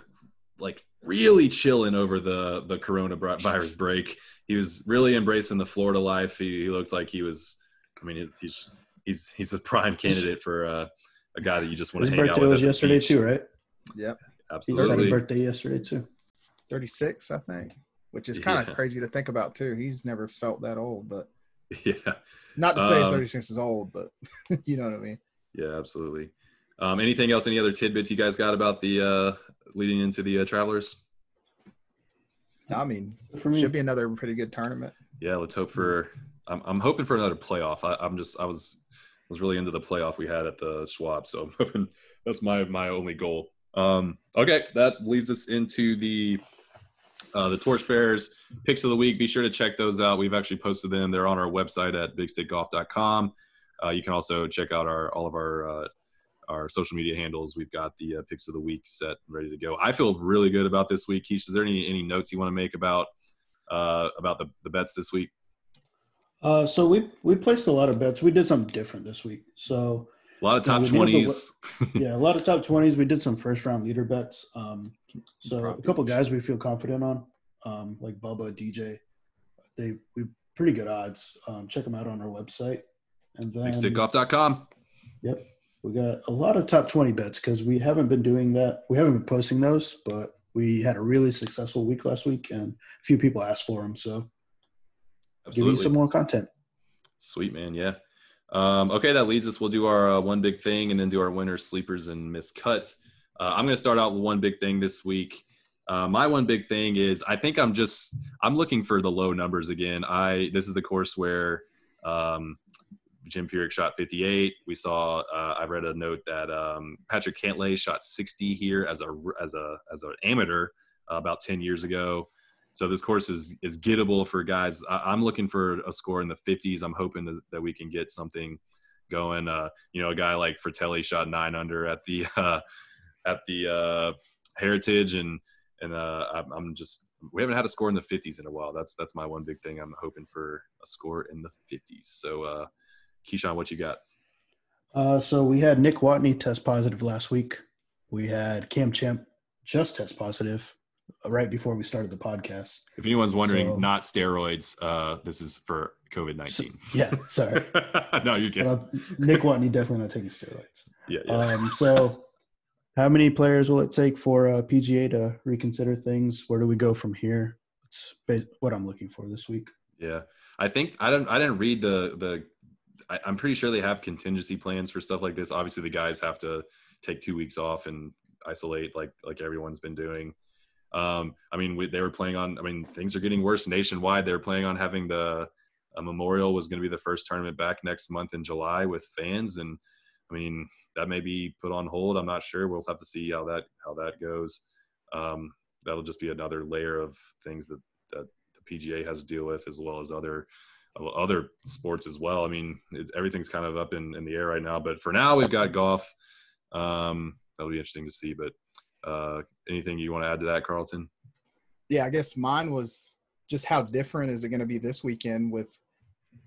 like really chilling over the the coronavirus break. He was really embracing the Florida life. He, he looked like he was. I mean, he's he's he's a prime candidate for uh, a guy that you just want his to hang out with. was at the yesterday beach. too, right? Yep, absolutely. He just had a birthday yesterday too. 36, I think. Which is kind of Yeah. crazy to think about too. He's never felt that old, but Yeah, not to say Um, 36 is old, but you know what I mean. yeah, absolutely. Um, anything else? Any other tidbits you guys got about the uh, leading into the uh, Travelers? I mean, For me, should be another pretty good tournament. Yeah, let's hope for. I'm, I'm hoping for another playoff. I, I'm just I was was really into the playoff we had at the Schwab, so I'm hoping that's my my only goal. Um, okay, that leads us into the uh, the Torchbearers picks of the week. Be sure to check those out. We've actually posted them. They're on our website at bigstickgolf.com. Uh, you can also check out our all of our uh, our social media handles. We've got the uh, picks of the week set ready to go. I feel really good about this week. Keish, is there any any notes you want to make about uh, about the, the bets this week? uh, so we we placed a lot of bets. We did something different this week. So A lot of top we made twenties. yeah, a lot of top twenties. We did some first round leader bets. Um, so a couple guys we feel confident on, um, like Bubba, DJ. They we pretty good odds. Um, check them out on our website. And then BigStickGolf.com. Yep, we got a lot of top twenty bets because we haven't been doing that. We haven't been posting those, but we had a really successful week last week, and a few people asked for them. So give you some more content. Sweet man, yeah. Um, okay, that leads us. We'll do our uh, one big thing and then do our winners, sleepers, and miscuts. Uh, I'm going to start out with one big thing this week. Uh, my one big thing is I think I'm just I'm looking for the low numbers again. I this is the course where um, Jim Furyk shot 58. We saw uh, I read a note that um, Patrick Cantlay shot 60 here as a as a as an amateur uh, about 10 years ago. So this course is is gettable for guys. I, I'm looking for a score in the 50s. I'm hoping that, that we can get something going. Uh, you know, a guy like Frittelli shot nine under at the uh, at the uh, Heritage, and and uh, I'm, just we haven't had a score in the 50s in a while. That's that's my one big thing. I'm hoping for a score in the 50s. So, uh, Keyshawn, what you got? Uh, so we had Nick Watney test positive last week. We had Cam Champ just test positive right before we started the podcast. If anyone's wondering, So- not steroids. Uh, this is for COVID So- 19. yeah, sorry. no, you. Uh, Nick Watney definitely not taking steroids. Yeah, yeah. Um, so, how many players will it take for uh, PGA to reconsider things? Where do we go from here? It's what I'm looking for this week. Yeah, I think I don't. I didn't read the the. I, I'm pretty sure they have contingency plans for stuff like this. Obviously, the guys have to take two weeks off and isolate, like like everyone's been doing. Um, I mean, we, they were playing on. I mean, things are getting worse nationwide. They were playing on having the a Memorial was going to be the first tournament back next month in July with fans, and I mean that may be put on hold. I'm not sure. We'll have to see how that how that goes. Um, that'll just be another layer of things that that the PGA has to deal with, as well as other other sports as well. I mean, it's, everything's kind of up in, in the air right now. But for now, we've got golf. Um, that'll be interesting to see. But uh, anything you want to add to that, Carlton? Yeah, I guess mine was just how different is it going to be this weekend with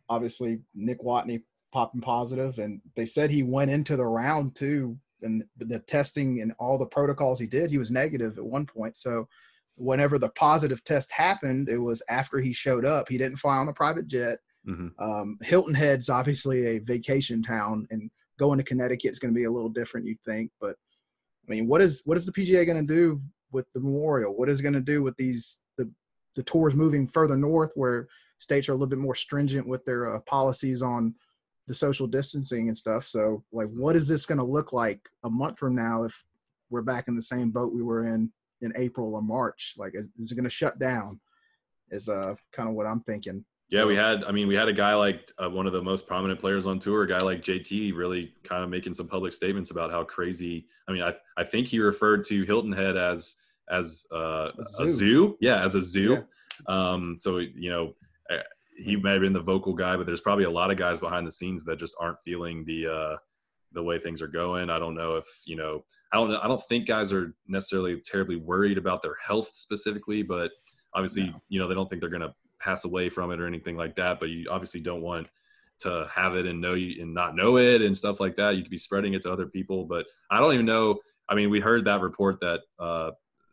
obviously Nick Watney popping positive, and they said he went into the round too, and the testing and all the protocols he did, he was negative at one point. So whenever the positive test happened, it was after he showed up. He didn't fly on the private jet. hmm Um, Hilton Head's obviously a vacation town, and going to Connecticut is going to be a little different, you'd think. But I mean, what is what is the PGA going to do with the Memorial? What is going to do with these the the tours moving further north, where states are a little bit more stringent with their uh, policies on the social distancing and stuff? So, like, what is this going to look like a month from now if we're back in the same boat we were in in April or March? Like, is, is it going to shut down? Is uh kind of what I'm thinking. Yeah, we had. I mean, we had a guy like uh, one of the most prominent players on tour, a guy like JT, really kind of making some public statements about how crazy. I mean, I I think he referred to Hilton Head as as uh, A a, zoo. zoo. Yeah, as a zoo. Um, so you know, uh, he may have been the vocal guy, but there's probably a lot of guys behind the scenes that just aren't feeling the uh, the way things are going. I don't know if you know. I don't. know I don't think guys are necessarily terribly worried about their health specifically, but obviously, you know, they don't think they're going to pass away from it or anything like that. But you obviously don't want to have it and know you and not know it and stuff like that. You could be spreading it to other people, but I don't even know. I mean, we heard that report that uh,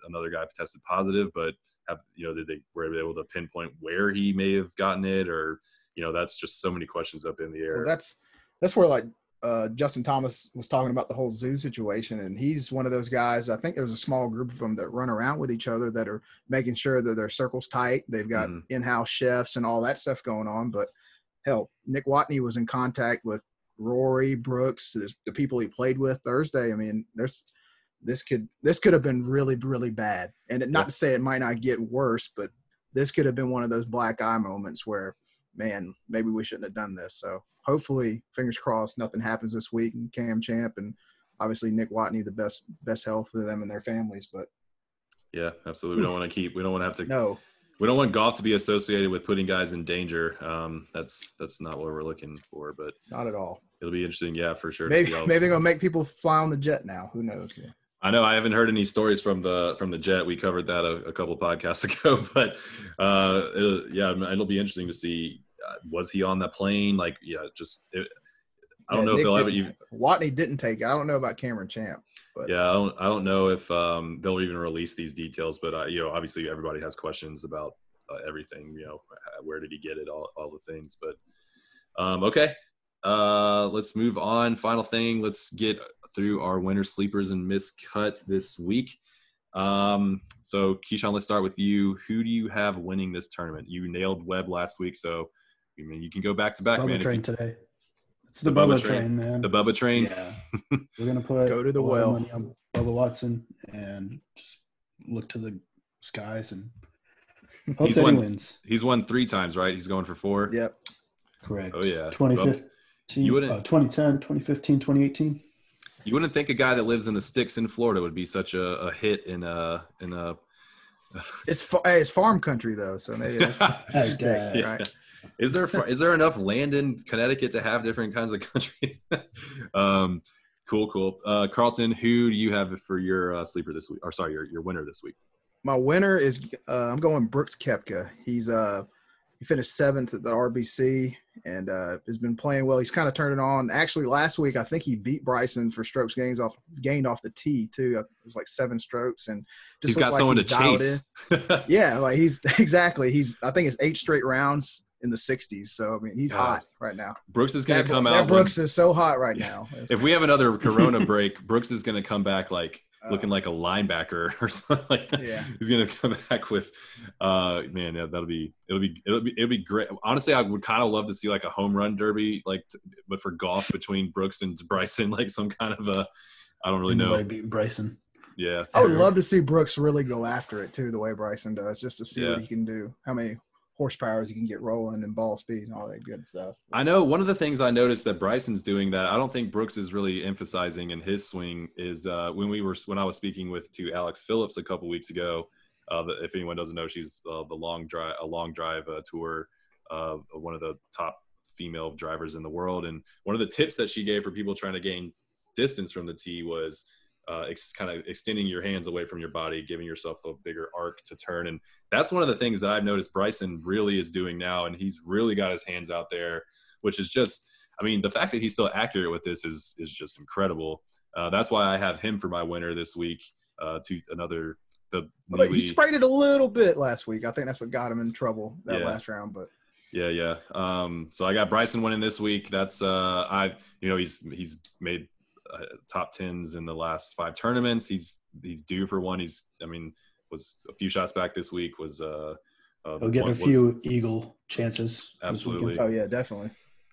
another guy tested positive, but have you know did they were able to pinpoint where he may have gotten it or you know that's just so many questions up in the air. Well, that's that's where like uh, Justin Thomas was talking about the whole zoo situation, and he's one of those guys. I think there's a small group of them that run around with each other that are making sure that their circle's tight. They've got Mhm. in-house chefs and all that stuff going on. But hell, Nick Watney was in contact with Rory Brooks, the, the people he played with Thursday. I mean, there's this could this could have been really really bad, and it, not Yeah. to say it might not get worse, but this could have been one of those black eye moments where man, maybe we shouldn't have done this. So hopefully, fingers crossed, nothing happens this week. And Cam Champ and obviously Nick Watney, the best best health for them and their families. But Yeah, absolutely. We don't want to keep. We don't want to have to. no, We don't want golf to be associated with putting guys in danger. Um, that's that's not what we're looking for. But not at all. it'll be interesting. Yeah, for sure. Maybe maybe they're gonna make people fly on the jet now. Who knows? Yeah. I know I haven't heard any stories from the from the jet. We covered that a, a couple podcasts ago, but uh, it'll, yeah, it'll be interesting to see. Uh, was he on that plane? Like, yeah, just it, I don't Yeah, know if they'll ever even. Watney didn't take it. I don't know about Cameron Champ. But Yeah, I don't. I don't know if um, they'll even release these details. But uh, you know, obviously, everybody has questions about uh, everything. You know, where did he get it? All all the things. But um, okay, uh, let's move on. Final thing. Let's get through our winter sleepers and miscut this week. Um, so Keyshawn, let's start with you. Who do you have winning this tournament? You nailed Webb last week, so I mean you can go back to back, Bubba man. Train you- today. It's the, The Bubba Bubba, train. train, man. the Bubba train. Yeah, we're gonna put Go to the a lot of well. money on Bubba Watson and just look to the skies and hope He's that won- he wins. He's won three times, right? He's going for four. yep. Correct. Oh, yeah. 2015, You wouldn't- uh, 2010, 2015, 2018. You wouldn't think a guy that lives in the sticks in Florida would be such a, a hit in a in a It's fa- hey, it's farm country though, so maybe that's Hey, Dad. Yeah. right. Is there is there enough land in Connecticut to have different kinds of countries? um, cool, cool. Uh, Carlton, who do you have for your uh, sleeper this week? Or sorry, your your winner this week? My winner is uh, I'm going Brooks Koepka. He's uh he finished seventh at the RBC and uh, has been playing well. He's kind of turning on. Actually, last week I think he beat Bryson for strokes gains off gained off the tee too. It was like seven strokes and just He's got like someone he's to chase. Yeah, like he's exactly. He's I think it's eight straight rounds in the 60s. So I mean he's God. hot right now. Brooks is going to come that out. when- Brooks is so hot right now. if we have another Corona break, Brooks is going to come back like Uh, looking like a linebacker or something. Like Yeah. he's going to come back with, uh, man, yeah, that'll be it'll be it'll be it'll be great. Honestly, I would kind of love to see like a home run derby, like t- but for golf between Brooks and Bryson, like some kind of a. I don't really know. Nobody beat Bryson. Yeah, I would love to see Brooks really go after it too, the way Bryson does, just to see Yeah. what he can do, how many horsepowers you can get rolling and ball speed and all that good stuff. I know one of the things I noticed that Bryson's doing that I don't think Brooks is really emphasizing in his swing is uh, when we were when I was speaking with to Alex Phillips a couple weeks ago. Uh, if anyone doesn't know, she's uh, the long drive a long drive uh, tour uh, one of the top female drivers in the world. And one of the tips that she gave for people trying to gain distance from the tee was uh, ex- kind of extending your hands away from your body, giving yourself a bigger arc to turn. And that's one of the things that I've noticed Bryson really is doing now. And he's really got his hands out there, which is just, I mean, the fact that he's still accurate with this is, is just incredible. Uh, that's why I have him for my winner this week uh, to another, the Although he sprayed it a little bit last week. I think that's what got him in trouble that Yeah. last round. But Yeah, yeah. Um, so I got Bryson winning this week. That's uh, I, you know, he's he's made uh, top tens in the last five tournaments. He's he's due for one. He's, I mean, was a few shots back this week. Was uh, uh He'll get one- a was- few Eagle chances. Absolutely. oh yeah, definitely.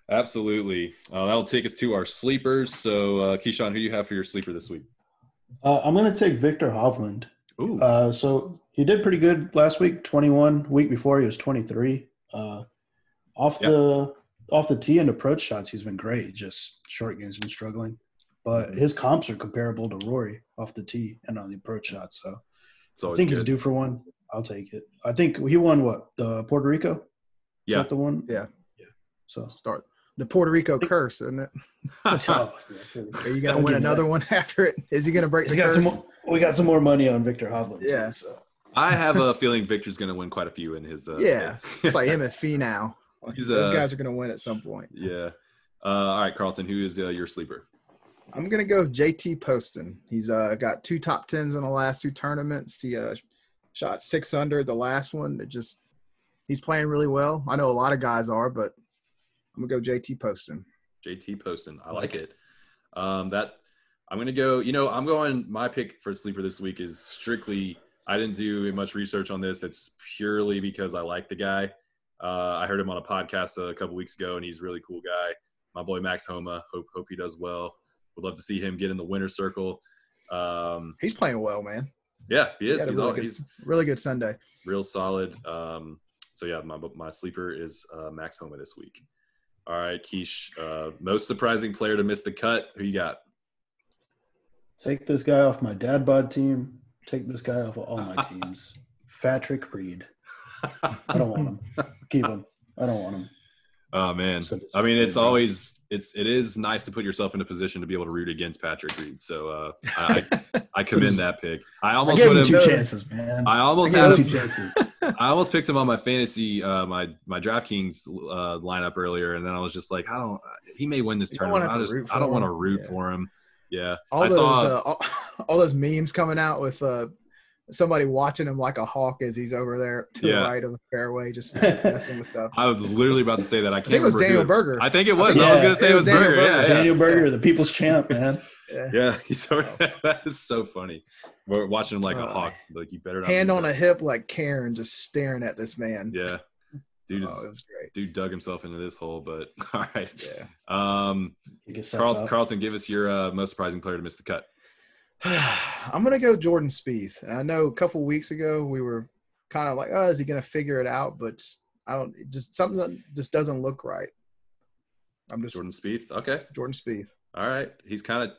absolutely. Uh, that'll take us to our sleepers. So, uh, Keyshawn, who do you have for your sleeper this week? Uh, I'm going to take Viktor Hovland. Ooh, Uh, so he did pretty good last week. 21. Week before he was 23. Uh, off Yep. the off the tee and approach shots, he's been great. Just short game's been struggling, but Mm-hmm. his comps are comparable to Rory off the tee and on the approach shots. So I always think he's due for one. I'll take it. I think he won what the Puerto Rico. Is Yeah. that the one. Yeah. yeah. So Start the Puerto Rico curse, isn't it? oh, are you gonna win another that. one after it? Is he gonna break He's the got curse? some more, we got some more money on Viktor Hovland. too, Yeah. so I have a feeling Viktor's going to win quite a few in his. Uh, Yeah. It's like him and Fee now. He's, Those uh, guys are gonna win at some point. Yeah. Uh, all right, Carlton, who is uh, your sleeper? I'm gonna go JT Poston. He's uh, got two top tens in the last two tournaments. He uh, shot six under the last one. That just he's playing really well. I know a lot of guys are, but I'm gonna go JT Poston. JT Poston. I like it. Um, that I'm gonna go. You know, I'm going. My pick for sleeper this week is strictly. I didn't do much research on this. It's purely because I like the guy. Uh, I heard him on a podcast a couple weeks ago, and he's a really cool guy. My boy Max Homa. Hope hope he does well. Would love to see him get in the winner circle. Um, He's playing well, man. yeah, he He is. had a He's, really, all, good, he's really good Sunday. real solid. Um, so yeah, my my sleeper is uh, Max Homa this week. All right, Keish. Uh, most surprising player to miss the cut. Who you got? Take this guy off my dad bod team. Take this guy off of all my teams. Patrick Reed. I don't want him. Keep him. I don't want him. Oh man, So I mean, it's always it's it is nice to put yourself in a position to be able to root against Patrick Reed. So uh, I I commend that pick. I I almost gave put him him. two chances, man. I almost I had him him. two chances. I almost picked him on my fantasy, uh, my my DraftKings uh, lineup earlier, and then I was just like, I don't. He may win this You don't tournament. I just I don't want to root Yeah. for him. Yeah, All I those saw. uh, all, all those memes coming out with uh, somebody watching him like a hawk as he's over there to Yeah. the right of the fairway, just messing with stuff. I was literally about to say that. I I can't think it was remember who Daniel Berger. I think it was. think- I was gonna say it it was was Daniel Berger. Berger. yeah. Daniel Berger, the people's champ, man. Yeah. Yeah, he's that is so funny. We're watching him like a Uh, hawk. Like you better not Hand on that. a hip like Karen, just staring at this man. Yeah, dude, oh, is, it was great. dude dug himself into this hole. But all right, Yeah. um, He gets set Carlton. Carlton, give us your uh, most surprising player to miss the cut. I'm gonna go Jordan Spieth. And I know a couple weeks ago we were kind of like, oh, is he gonna figure it out? But just, I don't. Just something that just doesn't look right. I'm just Jordan Jordan, Spieth. Okay, Jordan Spieth. all right. He's kind of.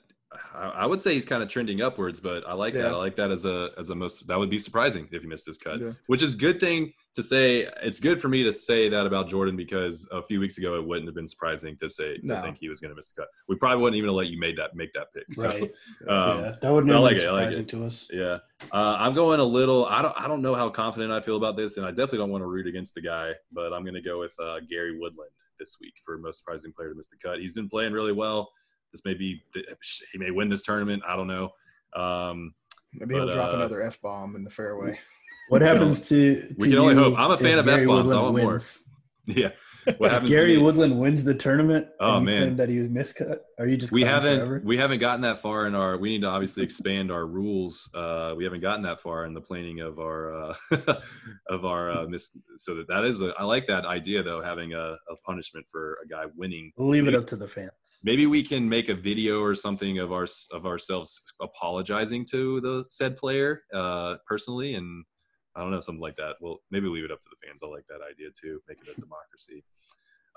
I I would say he's kind of trending upwards, but I like that. I like that as a as a most. That would be surprising if he missed this cut, Yeah. which is good thing to say. It's good for me to say that about Jordan because a few weeks ago it wouldn't have been surprising to say to No. think he was going to miss the cut. We probably wouldn't even let you made that make that pick. So, Right. Um, yeah, that wouldn't like been it, I like it. to us. Yeah, uh, I'm going a little. I don't. I don't know how confident I feel about this, and I definitely don't want to root against the guy. But I'm going to go with uh, Gary Woodland this week for most surprising player to miss the cut. He's been playing really well. This may be he may win this tournament. I don't know. Um, Maybe he'll drop uh, another f bomb in the fairway. What happens to, We to can only hope. I'm a fan of F-bombs. I Woodland want more. yeah. What If happens? Gary me- Woodland wins the tournament, Oh, man. that he miscut. Are you just we haven't forever? we haven't gotten that far in our we need to obviously expand our rules uh we haven't gotten that far in the planning of our uh of our uh mis- so that that is a, i like that idea though having a, a punishment for a guy winning We'll leave it up to the fans. maybe we can make a video or something of our of ourselves apologizing to the said player uh personally and i don't know something like that well maybe leave it up to the fans i like that idea too make it a democracy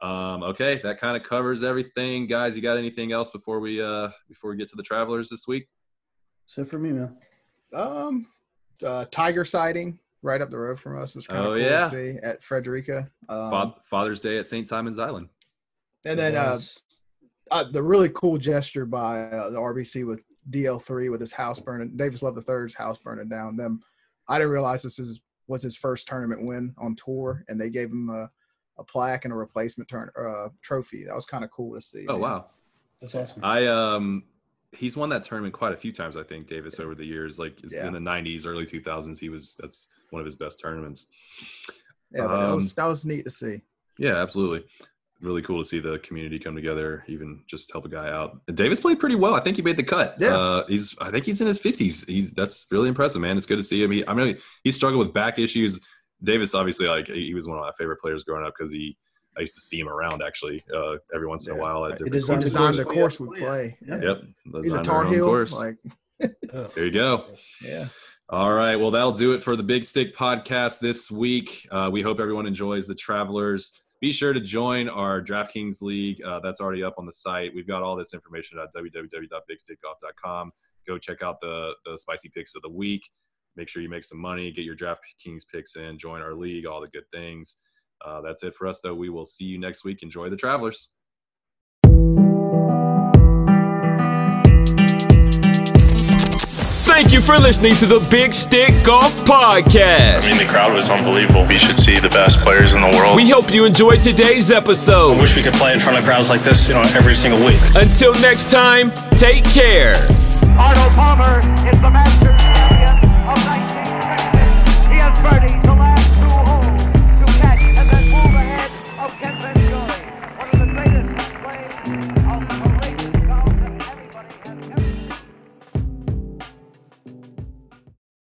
um okay that kind of covers everything guys you got anything else before we uh before we get to the travelers this week So for me, man. Um, uh, tiger sighting right up the road from us was kind of Oh, cool yeah. to see at Frederica. Um, Fa- father's day at st simon's island and then uh, uh, the really cool gesture by uh, the RBC with DL3 with his house burning, Davis Love III's house burning down. Them, I didn't realize this is was his first tournament win on tour, and they gave him a, a plaque and a replacement turn uh, trophy. That was kind of cool to see. oh man. wow That's awesome. i um he's won that tournament quite a few times i think davis over the years like Yeah. in the 90s early 2000s he was that's one of his best tournaments Yeah, but that Um, was that was neat to see. Yeah, absolutely. Really cool to see the community come together, even just help a guy out. And Davis played pretty well. I think he made the cut. Yeah. uh, he's. I think he's in his fifties. He's that's really impressive, man. It's good to see him. He, I mean, he struggled with back issues. Davis, obviously, like he was one of my favorite players growing up because he. I used to see him around actually uh, every once in a while at He different designed He courses. designed the course course we we have to play. play. Yeah. Yep, He's a Tar Heel. course. Like, There you go. yeah. All right. Well, that'll do it for the Big Stick podcast this week. Uh, we hope everyone enjoys the Travelers. Be sure to join our DraftKings League. Uh, that's already up on the site. We've got all this information at www.bigstickgolf.com. Go check out the the spicy picks of the week. Make sure you make some money. Get your DraftKings picks in. Join our league. All the good things. Uh, that's it for us, though. We will see you next week. Enjoy the Travelers. Thank you for listening to the Big Stick Golf Podcast. I mean, the crowd was unbelievable. We should see the best players in the world. We hope you enjoyed today's I episode. wish we could play in front of crowds like this, you know, every single week. Until next time, take care. Arnold Palmer is the Masters champion of 1960. He has birdied